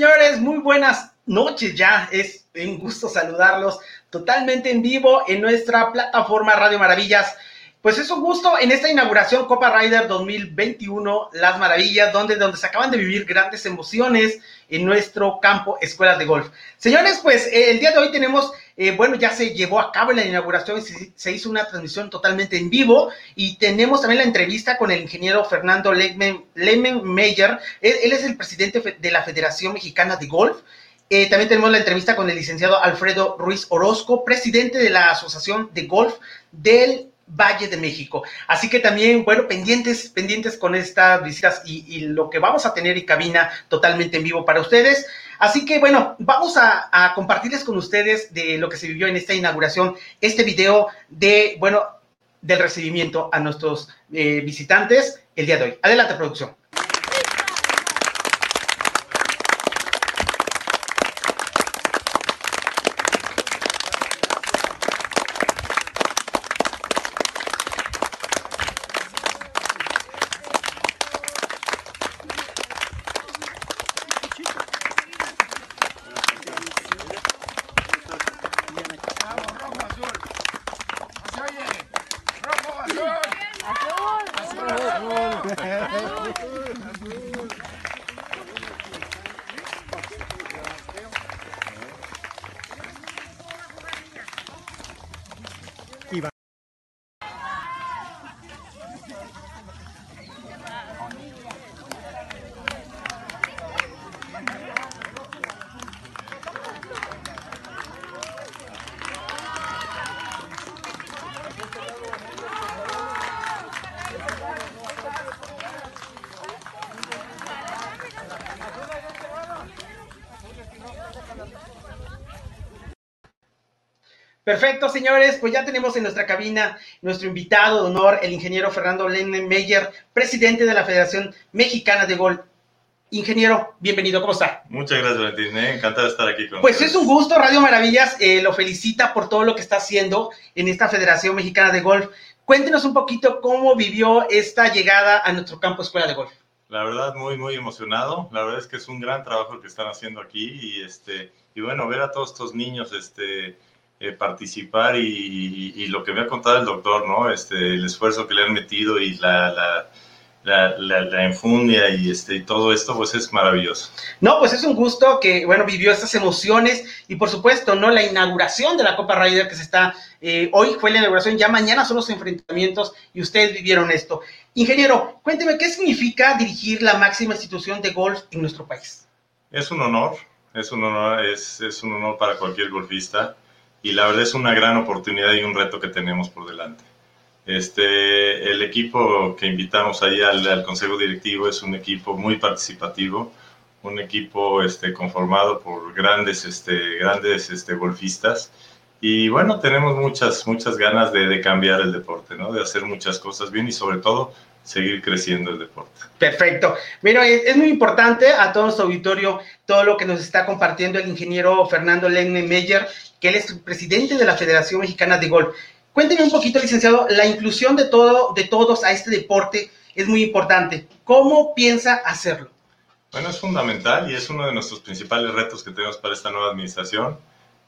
señores? Muy buenas noches ya. Es un gusto saludarlos totalmente en vivo en nuestra plataforma Radio Maravillas. Pues es un gusto en esta inauguración Copa Rider 2021, Las Maravillas, donde, donde se acaban de vivir grandes emociones en nuestro campo Escuelas de Golf. Señores, pues eh, el día de hoy tenemos, eh, bueno, ya se llevó a cabo la inauguración, se, se, hizo una transmisión totalmente en vivo y tenemos también la entrevista con el ingeniero Fernando Lemen, Meyer. Él, él, es el presidente de la Federación Mexicana de Golf. Eh, también tenemos la entrevista con el licenciado Alfredo Ruiz Orozco, presidente de la Asociación de Golf del Valle de México. Así que también, bueno, pendientes, pendientes con estas visitas y, lo que vamos a tener y cabina totalmente en vivo para ustedes. Así que, bueno, vamos a, a, compartirles con ustedes de lo que se vivió en esta inauguración, este video de, bueno, del recibimiento a nuestros eh, visitantes el día de hoy. Adelante, producción. Even. Perfecto, señores, pues ya tenemos en nuestra cabina nuestro invitado de honor, el ingeniero Fernando Lenne Meyer, presidente de la Federación Mexicana de Golf. Ingeniero, bienvenido, ¿cómo está? Muchas gracias, Valentín, eh, encantado de estar aquí con Pues ustedes. es un gusto, Radio Maravillas eh, lo felicita por todo lo que está haciendo en esta Federación Mexicana de Golf. Cuéntenos un poquito cómo vivió esta llegada a nuestro campo Escuela de Golf. La verdad, muy, muy emocionado. La verdad es que es un gran trabajo el que están haciendo aquí y, este, y bueno, ver a todos estos niños, este, eh, participar y, y, y, lo que me ha contado el doctor, ¿no? Este, el esfuerzo que le han metido y la, la, la, la, la enfundia y, este, y todo esto, pues es maravilloso. No, pues es un gusto que, bueno, vivió estas emociones y por supuesto, ¿no? La inauguración de la Copa Ryder que se está, eh, hoy fue la inauguración, ya mañana son los enfrentamientos y ustedes vivieron esto. Ingeniero, cuénteme, ¿qué significa dirigir la máxima institución de golf en nuestro país? Es un honor, es un honor, es, es un honor para cualquier golfista y la verdad es una gran oportunidad y un reto que tenemos por delante. Este, el equipo que invitamos ahí al, al Consejo Directivo es un equipo muy participativo, un equipo este, conformado por grandes, este, grandes este, golfistas. Y bueno, tenemos muchas, muchas ganas de, de, cambiar el deporte, ¿no? de hacer muchas cosas bien y sobre todo seguir creciendo el deporte. Perfecto. Mira, es, es, muy importante a todo nuestro auditorio todo lo que nos está compartiendo el ingeniero Fernando Lenne Meyer, que él es presidente de la Federación Mexicana de Golf. Cuénteme un poquito, licenciado, la inclusión de, todo, de todos a este deporte es muy importante. ¿Cómo piensa hacerlo? Bueno, es fundamental y es uno de nuestros principales retos que tenemos para esta nueva administración.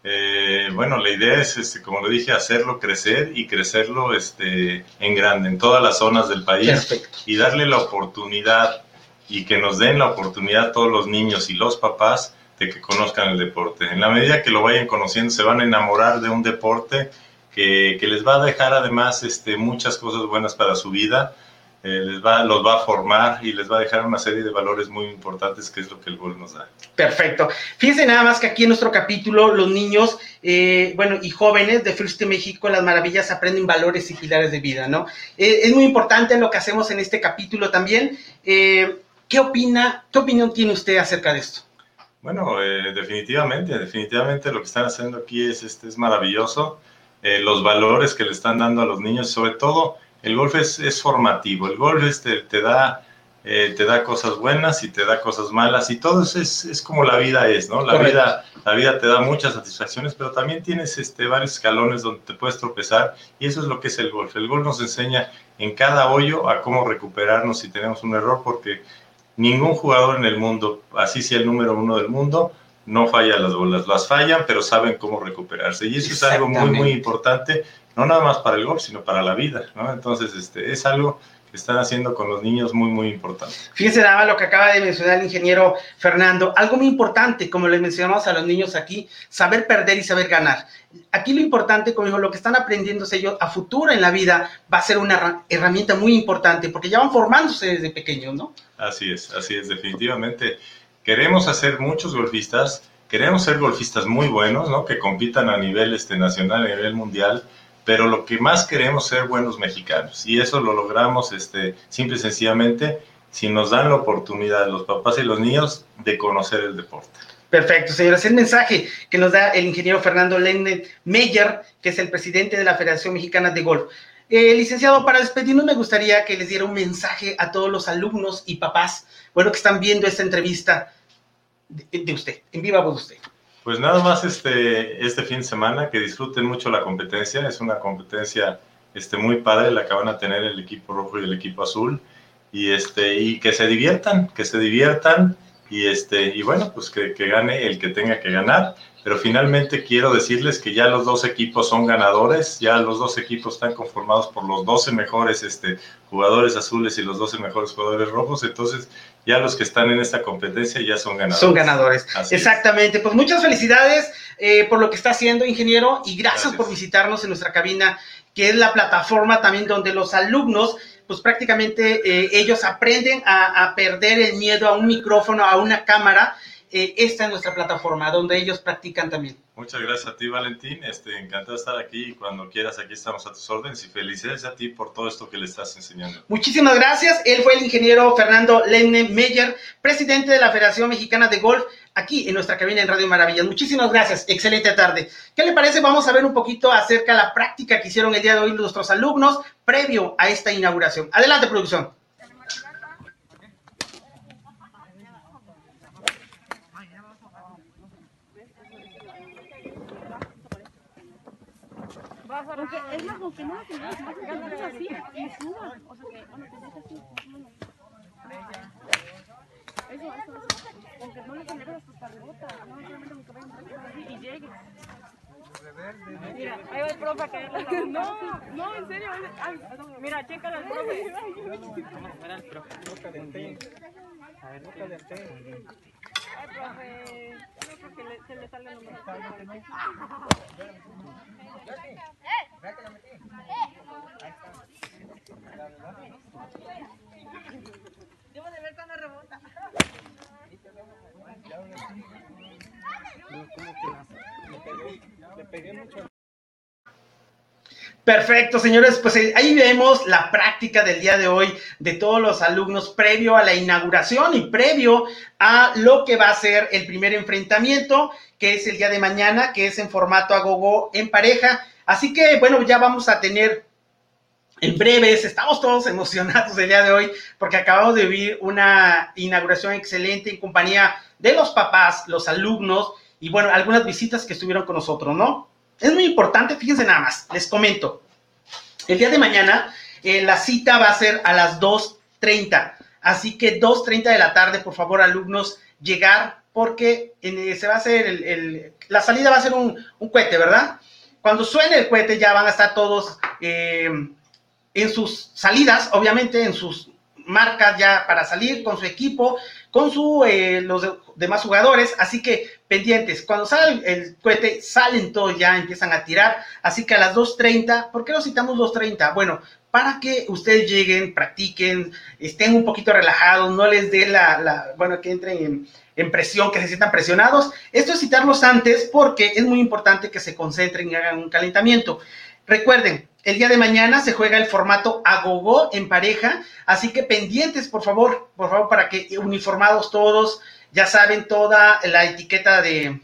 Eh, bueno, la idea es, este, como lo dije, hacerlo crecer y crecerlo este, en grande, en todas las zonas del país Perfecto. y darle la oportunidad y que nos den la oportunidad todos los niños y los papás de que conozcan el deporte. En la medida que lo vayan conociendo, se van a enamorar de un deporte que, que les va a dejar además este, muchas cosas buenas para su vida. Eh, les va, los va a formar y les va a dejar una serie de valores muy importantes que es lo que el gol nos da. Perfecto. Fíjense nada más que aquí en nuestro capítulo los niños, eh, bueno, y jóvenes de First México, las maravillas aprenden valores y pilares de vida, ¿no? Eh, es muy importante lo que hacemos en este capítulo también. Eh, ¿Qué opina, qué opinión tiene usted acerca de esto? Bueno, definitivamente, definitivamente lo que están haciendo aquí es, este, es maravilloso. los valores que le están dando a los niños, sobre todo el golf es, es formativo, el golf te, da, eh, te da cosas buenas y te da cosas malas y todo eso es, es como la vida es, ¿no? La vida, la vida te da muchas satisfacciones, pero también tienes este, varios escalones donde te puedes tropezar y eso es lo que es el golf. El golf nos enseña en cada hoyo a cómo recuperarnos si tenemos un error porque ningún jugador en el mundo, así sea el número uno del mundo, no falla las bolas. Las fallan, pero saben cómo recuperarse. Y eso es algo muy, muy importante, no nada más para el gol, sino para la vida, ¿no? Entonces, este, es algo que están haciendo con los niños muy, muy importante. Fíjense nada lo que acaba de mencionar el ingeniero Fernando. Algo muy importante, como les mencionamos a los niños aquí, saber perder y saber ganar. Aquí lo importante, como dijo, lo que están aprendiendo ellos a futuro en la vida va a ser una herramienta muy importante, porque ya van formándose desde pequeños, ¿no? Así es, así es, definitivamente. Queremos hacer muchos golfistas, queremos ser golfistas muy buenos, ¿no? Que compitan a nivel este, nacional, a nivel mundial, pero lo que más queremos ser buenos mexicanos y eso lo logramos este, simple y sencillamente si nos dan la oportunidad los papás y los niños de conocer el deporte. Perfecto, señores. El mensaje que nos da el ingeniero Fernando Lenne Meyer, que es el presidente de la Federación Mexicana de Golf. Eh, licenciado, para despedirnos me gustaría que les diera un mensaje a todos los alumnos y papás, bueno, que están viendo esta entrevista de, de usted, en viva voz de usted. Pues nada más este, este fin de semana, que disfruten mucho la competencia. Es una competencia este, muy padre la que van a tener el equipo rojo y el equipo azul. Y, este, y que se diviertan, que se diviertan. Y, este, y bueno, pues que, que gane el que tenga que ganar. Pero finalmente quiero decirles que ya los dos equipos son ganadores, ya los dos equipos están conformados por los 12 mejores este, jugadores azules y los 12 mejores jugadores rojos, entonces ya los que están en esta competencia ya son ganadores. Son ganadores, exactamente. Pues muchas felicidades eh, por lo que está haciendo, ingeniero, y gracias, por visitarnos en nuestra cabina, que es la plataforma también donde los alumnos pues prácticamente eh, ellos aprenden a, a perder el miedo a un micrófono, a una cámara, eh, esta es nuestra plataforma donde ellos practican también. Muchas gracias a ti, Valentín. Este, encantado de estar aquí. Cuando quieras, aquí estamos a tus órdenes y felicidades a ti por todo esto que le estás enseñando. Muchísimas gracias. Él fue el ingeniero Fernando Lenne Meyer, presidente de la Federación Mexicana de Golf, aquí en nuestra cabina en Radio Maravillas. Muchísimas gracias. Excelente tarde. ¿Qué le parece? Vamos a ver un poquito acerca de la práctica que hicieron el día de hoy nuestros alumnos previo a esta inauguración. Adelante, producción. Porque es que la tengas más que así y. O sea que, bueno, que así. Eso, eso, eso. No le tus no solamente que y llegues. Mira, ahí va el profe a caerle No, no, en serio. Ay, mira, chécala al profe. Vamos a ver al profe. Boca del té. A ver, boca del té. Ay, profe. No creo que le, se le sale lo mejor. Debo de ver cuando rebota. Perfecto, señores, pues eh, ahí vemos la práctica del día de hoy de todos los alumnos previo a la inauguración y previo a lo que va a ser el primer enfrentamiento, que es el día de mañana, que es en formato agogo en pareja. Así que, bueno, ya vamos a tener en breves, estamos todos emocionados el día de hoy porque acabamos de vivir una inauguración excelente en compañía de los papás, los alumnos y, bueno, algunas visitas que estuvieron con nosotros, ¿no? Es muy importante, fíjense nada más, les comento. El día de mañana eh, la cita va a ser a las 2.30, así que 2.30 de la tarde, por favor, alumnos, llegar porque eh, se va a hacer el, la salida va a ser un, cohete, ¿verdad? Cuando suene el cohete ya van a estar todos eh, en sus salidas, obviamente en sus marcas ya para salir con su equipo, con su, eh, demás jugadores, así que pendientes, cuando sale el, cohete, salen todos ya, empiezan a tirar, así que a las 2.30, ¿por qué lo citamos 2.30? Bueno, para que ustedes lleguen, practiquen, estén un poquito relajados, no les dé la, bueno, que entren en, en, presión, que se sientan presionados. Esto es citarlos antes porque es muy importante que se concentren y hagan un calentamiento. Recuerden, el día de mañana se juega el formato agogó en pareja, así que pendientes, por favor, por favor, para que uniformados todos, ya saben toda la etiqueta de,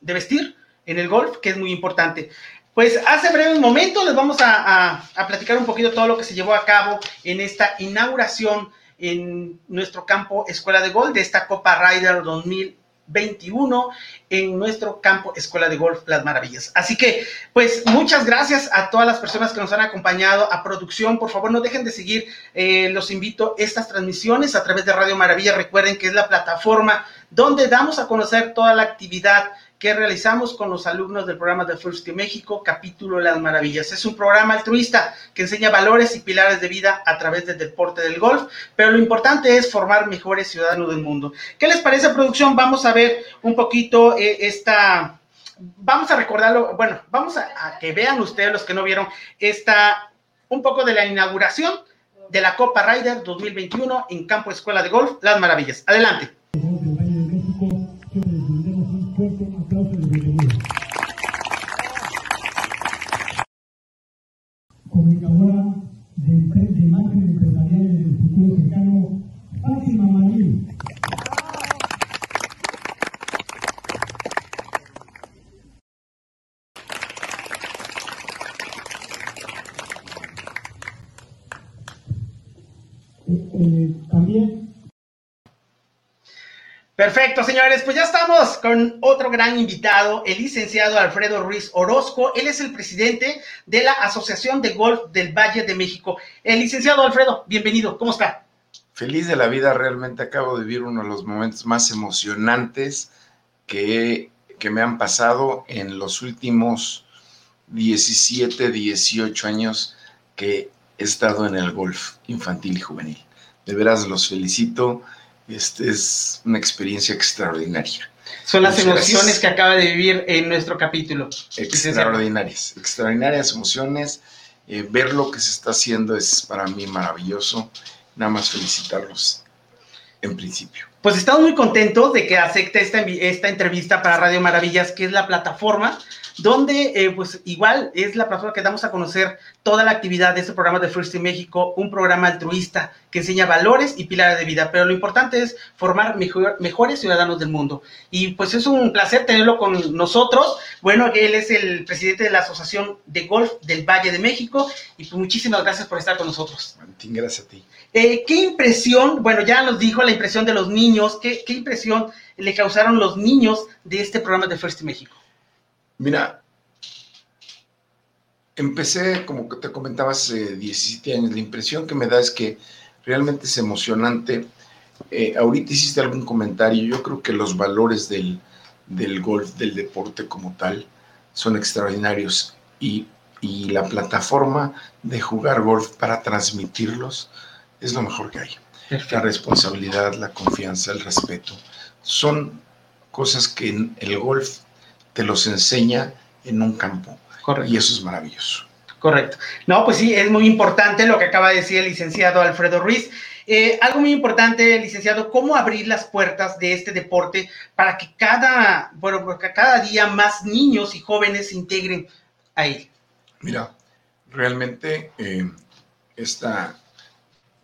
vestir en el golf, que es muy importante. Pues hace breve momento les vamos a, platicar un poquito todo lo que se llevó a cabo en esta inauguración en nuestro campo Escuela de Golf de esta Copa Ryder 2000 2021 en nuestro campo Escuela de Golf Las Maravillas. Así que, pues, muchas gracias a todas las personas que nos han acompañado a producción. Por favor, no dejen de seguir, eh, los invito estas transmisiones a través de Radio Maravilla. Recuerden que es la plataforma donde damos a conocer toda la actividad que realizamos con los alumnos del programa de First México, capítulo Las Maravillas. Es un programa altruista que enseña valores y pilares de vida a través del deporte del golf, pero lo importante es formar mejores ciudadanos del mundo. ¿Qué les parece, producción? Vamos a ver un poquito eh, esta... Vamos a recordarlo, bueno, vamos a, a que vean ustedes, los que no vieron, esta, un poco de la inauguración de la Copa Ryder 2021 en Campo Escuela de Golf, Las Maravillas. Adelante. comunicadora de, empre- de imágenes empresariales del futuro cercano, Fátima Marín. Eh, eh, también Perfecto, señores, pues ya estamos con otro gran invitado, el licenciado Alfredo Ruiz Orozco. Él es el presidente de la Asociación de Golf del Valle de México. El licenciado Alfredo, bienvenido, ¿cómo está? Feliz de la vida, realmente acabo de vivir uno de los momentos más emocionantes que, que me han pasado en los últimos 17, 18 años que he estado en el golf infantil y juvenil. De veras los felicito, este es una experiencia extraordinaria. Son las Muchas emociones gracias. que acaba de vivir en nuestro capítulo. Extraordinarias, extraordinarias emociones. Eh, ver lo que se está haciendo es para mí maravilloso. Nada más felicitarlos en principio. Pues estamos muy contentos de que acepte esta, esta entrevista para Radio Maravillas, que es la plataforma donde, eh, pues igual es la plataforma que damos a conocer toda la actividad de este programa de First in México, un programa altruista que enseña valores y pilares de vida, pero lo importante es formar mejor- mejores ciudadanos del mundo. Y pues es un placer tenerlo con nosotros. Bueno, él es el presidente de la Asociación de Golf del Valle de México y pues muchísimas gracias por estar con nosotros. Valentín, gracias a ti. Eh, ¿Qué impresión, bueno, ya nos dijo la impresión de los niños, ¿qué, impresión le causaron los niños de este programa de First in México? Mira, empecé, como te comentaba, hace 17 años. La impresión que me da es que realmente es emocionante. Eh, ahorita hiciste algún comentario. Yo creo que los valores del, del golf, del deporte como tal, son extraordinarios. Y, y la plataforma de jugar golf para transmitirlos es lo mejor que hay. La responsabilidad, la confianza, el respeto, son cosas que en el golf te los enseña en un campo Correcto. y eso es maravilloso. Correcto. No, pues sí, es muy importante lo que acaba de decir el licenciado Alfredo Ruiz. Eh, algo muy importante, licenciado, cómo abrir las puertas de este deporte para que cada, bueno, porque cada día más niños y jóvenes se integren a él. Mira, realmente eh, esta-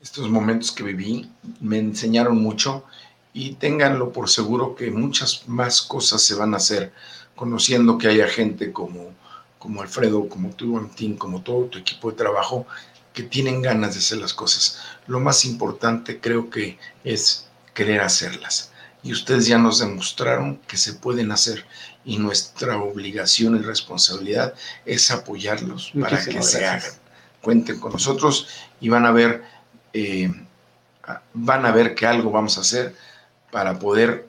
estos momentos que viví me enseñaron mucho y ténganlo por seguro que muchas más cosas se van a hacer conociendo que haya gente como, como Alfredo, como tú, Valentín, como todo tu equipo de trabajo que tienen ganas de hacer las cosas. Lo más importante creo que es querer hacerlas. Y ustedes ya nos demostraron que se pueden hacer y nuestra obligación y responsabilidad es apoyarlos para que se hagan. Cuenten con nosotros y van a ver, eh, van a ver que algo vamos a hacer para poder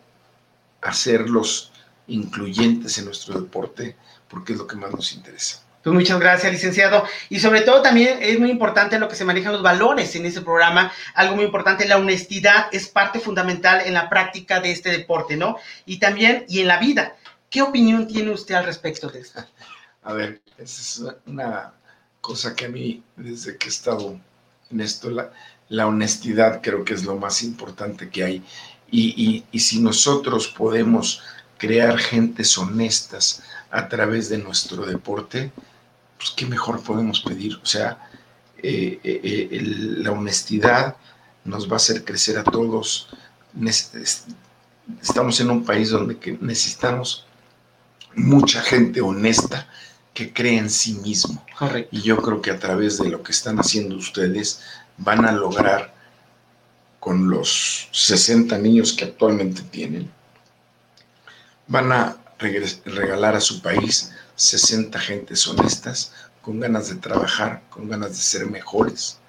hacerlos incluyentes en nuestro deporte, porque es lo que más nos interesa. Pues muchas gracias, licenciado. Y sobre todo también es muy importante lo que se manejan los valores en ese programa. Algo muy importante, la honestidad es parte fundamental en la práctica de este deporte, ¿no? Y también, y en la vida. ¿Qué opinión tiene usted al respecto de esto? A ver, esa es una cosa que a mí, desde que he estado en esto, la, la honestidad creo que es lo más importante que hay. Y, y- y si nosotros podemos crear gentes honestas a través de nuestro deporte, pues qué mejor podemos pedir. O sea, eh, eh, eh, la honestidad nos va a hacer crecer a todos. Estamos en un país donde necesitamos mucha gente honesta que cree en sí mismo. Correcto. Y yo creo que a través de lo que están haciendo ustedes van a lograr con los 60 niños que actualmente tienen, van a regalar a su país 60 gentes honestas, con ganas de trabajar, con ganas de ser mejores.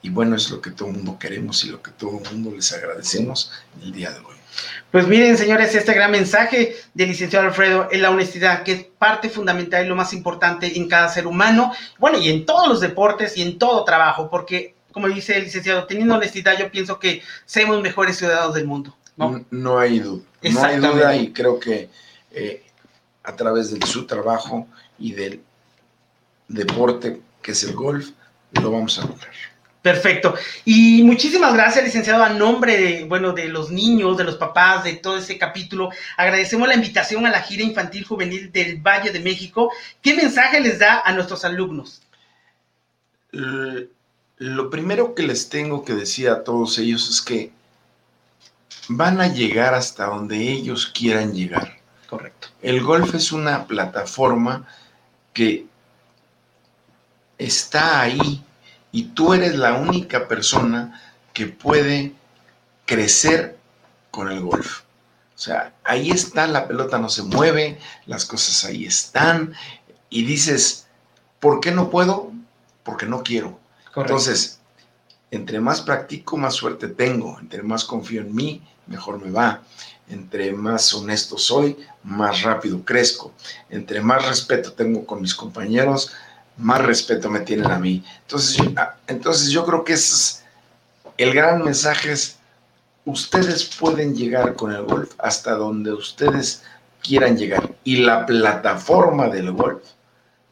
Y bueno, es lo que todo el mundo queremos y lo que todo el mundo les agradecemos el día de hoy. Pues miren, señores, este gran mensaje del licenciado Alfredo es la honestidad, que es parte fundamental y lo más importante en cada ser humano, bueno, y en todos los deportes y en todo trabajo, porque, como dice el licenciado, teniendo honestidad, yo pienso que somos mejores ciudadanos del mundo. No, no hay duda. No hay duda y creo que eh, a través de su trabajo y del deporte que es el golf, lo vamos a lograr. Perfecto. Y muchísimas gracias, licenciado, a nombre de, bueno, de los niños, de los papás, de todo ese capítulo. Agradecemos la invitación a la gira infantil juvenil del Valle de México. ¿Qué mensaje les da a nuestros alumnos? Lo primero que les tengo que decir a todos ellos es que van a llegar hasta donde ellos quieran llegar. Correcto. El golf es una plataforma que está ahí y tú eres la única persona que puede crecer con el golf. O sea, ahí está, la pelota no se mueve, las cosas ahí están y dices, ¿por qué no puedo? Porque no quiero. Entonces, entre más practico, más suerte tengo, entre más confío en mí, mejor me va. Entre más honesto soy, más rápido crezco. Entre más respeto tengo con mis compañeros, más respeto me tienen a mí. Entonces, ah, entonces yo creo que es el gran mensaje es, ustedes pueden llegar con el golf hasta donde ustedes quieran llegar. Y la plataforma del golf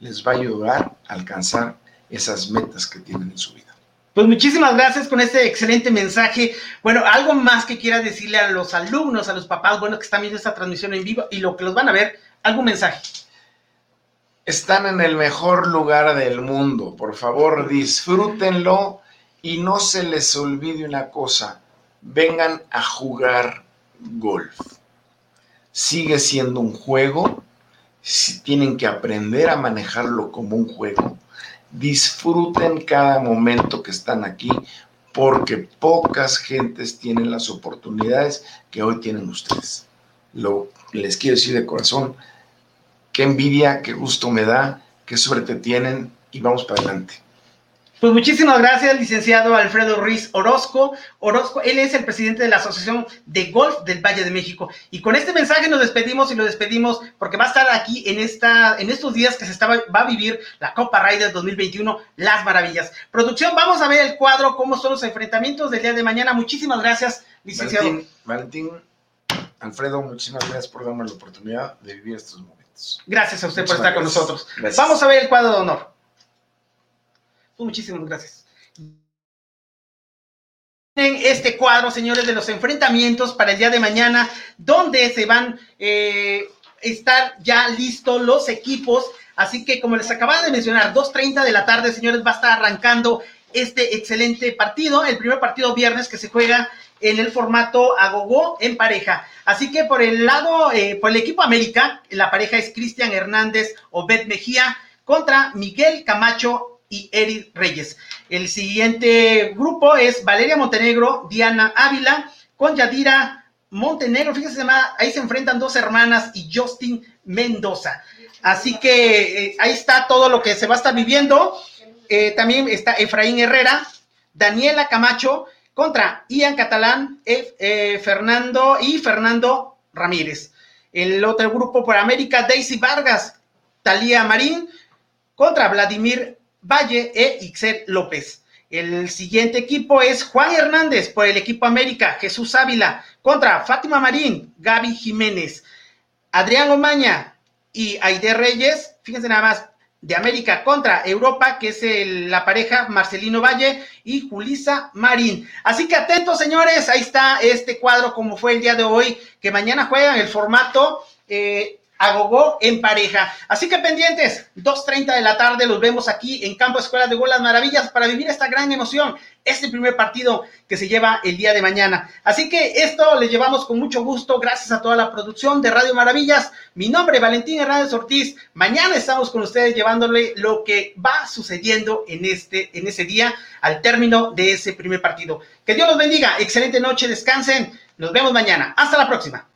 les va a ayudar a alcanzar esas metas que tienen en su vida. Pues muchísimas gracias con este excelente mensaje. Bueno, algo más que quiera decirle a los alumnos, a los papás, bueno, que están viendo esta transmisión en vivo y lo que los van a ver, algún mensaje están en el mejor lugar del mundo. Por favor, disfrútenlo y no se les olvide una cosa. Vengan a jugar golf. Sigue siendo un juego. Si tienen que aprender a manejarlo como un juego. Disfruten cada momento que están aquí porque pocas gentes tienen las oportunidades que hoy tienen ustedes. Lo les quiero decir de corazón, qué envidia, qué gusto me da, qué suerte tienen y vamos para adelante. Pues muchísimas gracias, licenciado Alfredo Ruiz Orozco. Orozco, él es el presidente de la Asociación de Golf del Valle de México. Y con este mensaje nos despedimos y lo despedimos porque va a estar aquí en, esta, en estos días que se estaba, va a vivir la Copa Ryder 2021, Las Maravillas. Producción, vamos a ver el cuadro, cómo son los enfrentamientos del día de mañana. Muchísimas gracias, licenciado. Valentín, Valentín Alfredo, muchísimas gracias por darme la oportunidad de vivir estos momentos. Gracias a usted por estar con nosotros. Vamos a ver el cuadro de honor. Pues muchísimas gracias. En este cuadro, señores, de los enfrentamientos para el día de mañana, donde se van a eh, estar ya listos los equipos. Así que, como les acababa de mencionar, 2.30 de la tarde, señores, va a estar arrancando este excelente partido, el primer partido viernes que se juega en el formato agogó en pareja. Así que por el lado, eh, por el equipo América, la pareja es Cristian Hernández, Obed Mejía contra Miguel Camacho y Eric Reyes. El siguiente grupo es Valeria Montenegro, Diana Ávila, con Yadira Montenegro. Fíjense, ahí se enfrentan dos hermanas y Justin Mendoza. Así que eh, ahí está todo lo que se va a estar viviendo. Eh, también está Efraín Herrera, Daniela Camacho contra Ian Catalán, eh, Fernando y Fernando Ramírez. El otro grupo por América, Daisy Vargas, Talía Marín, contra Vladimir Valle e Ixel López. El siguiente equipo es Juan Hernández por el equipo América, Jesús Ávila, contra Fátima Marín, Gaby Jiménez, Adrián Omaña y Aide Reyes. Fíjense nada más, de América contra Europa, que es la pareja Marcelino Valle y Julisa Marín. Así que atentos, señores, ahí está este cuadro como fue el día de hoy, que mañana juegan el formato eh, Agogó en pareja. Así que pendientes, 2.30 de la tarde los vemos aquí en Campo Escuela de Golas Maravillas para vivir esta gran emoción, este primer partido que se lleva el día de mañana. Así que esto le llevamos con mucho gusto, gracias a toda la producción de Radio Maravillas. Mi nombre es Valentín Hernández Ortiz. Mañana estamos con ustedes llevándole lo que va sucediendo en, este, en ese día al término de ese primer partido. Que Dios los bendiga, excelente noche, descansen. Nos vemos mañana. Hasta la próxima.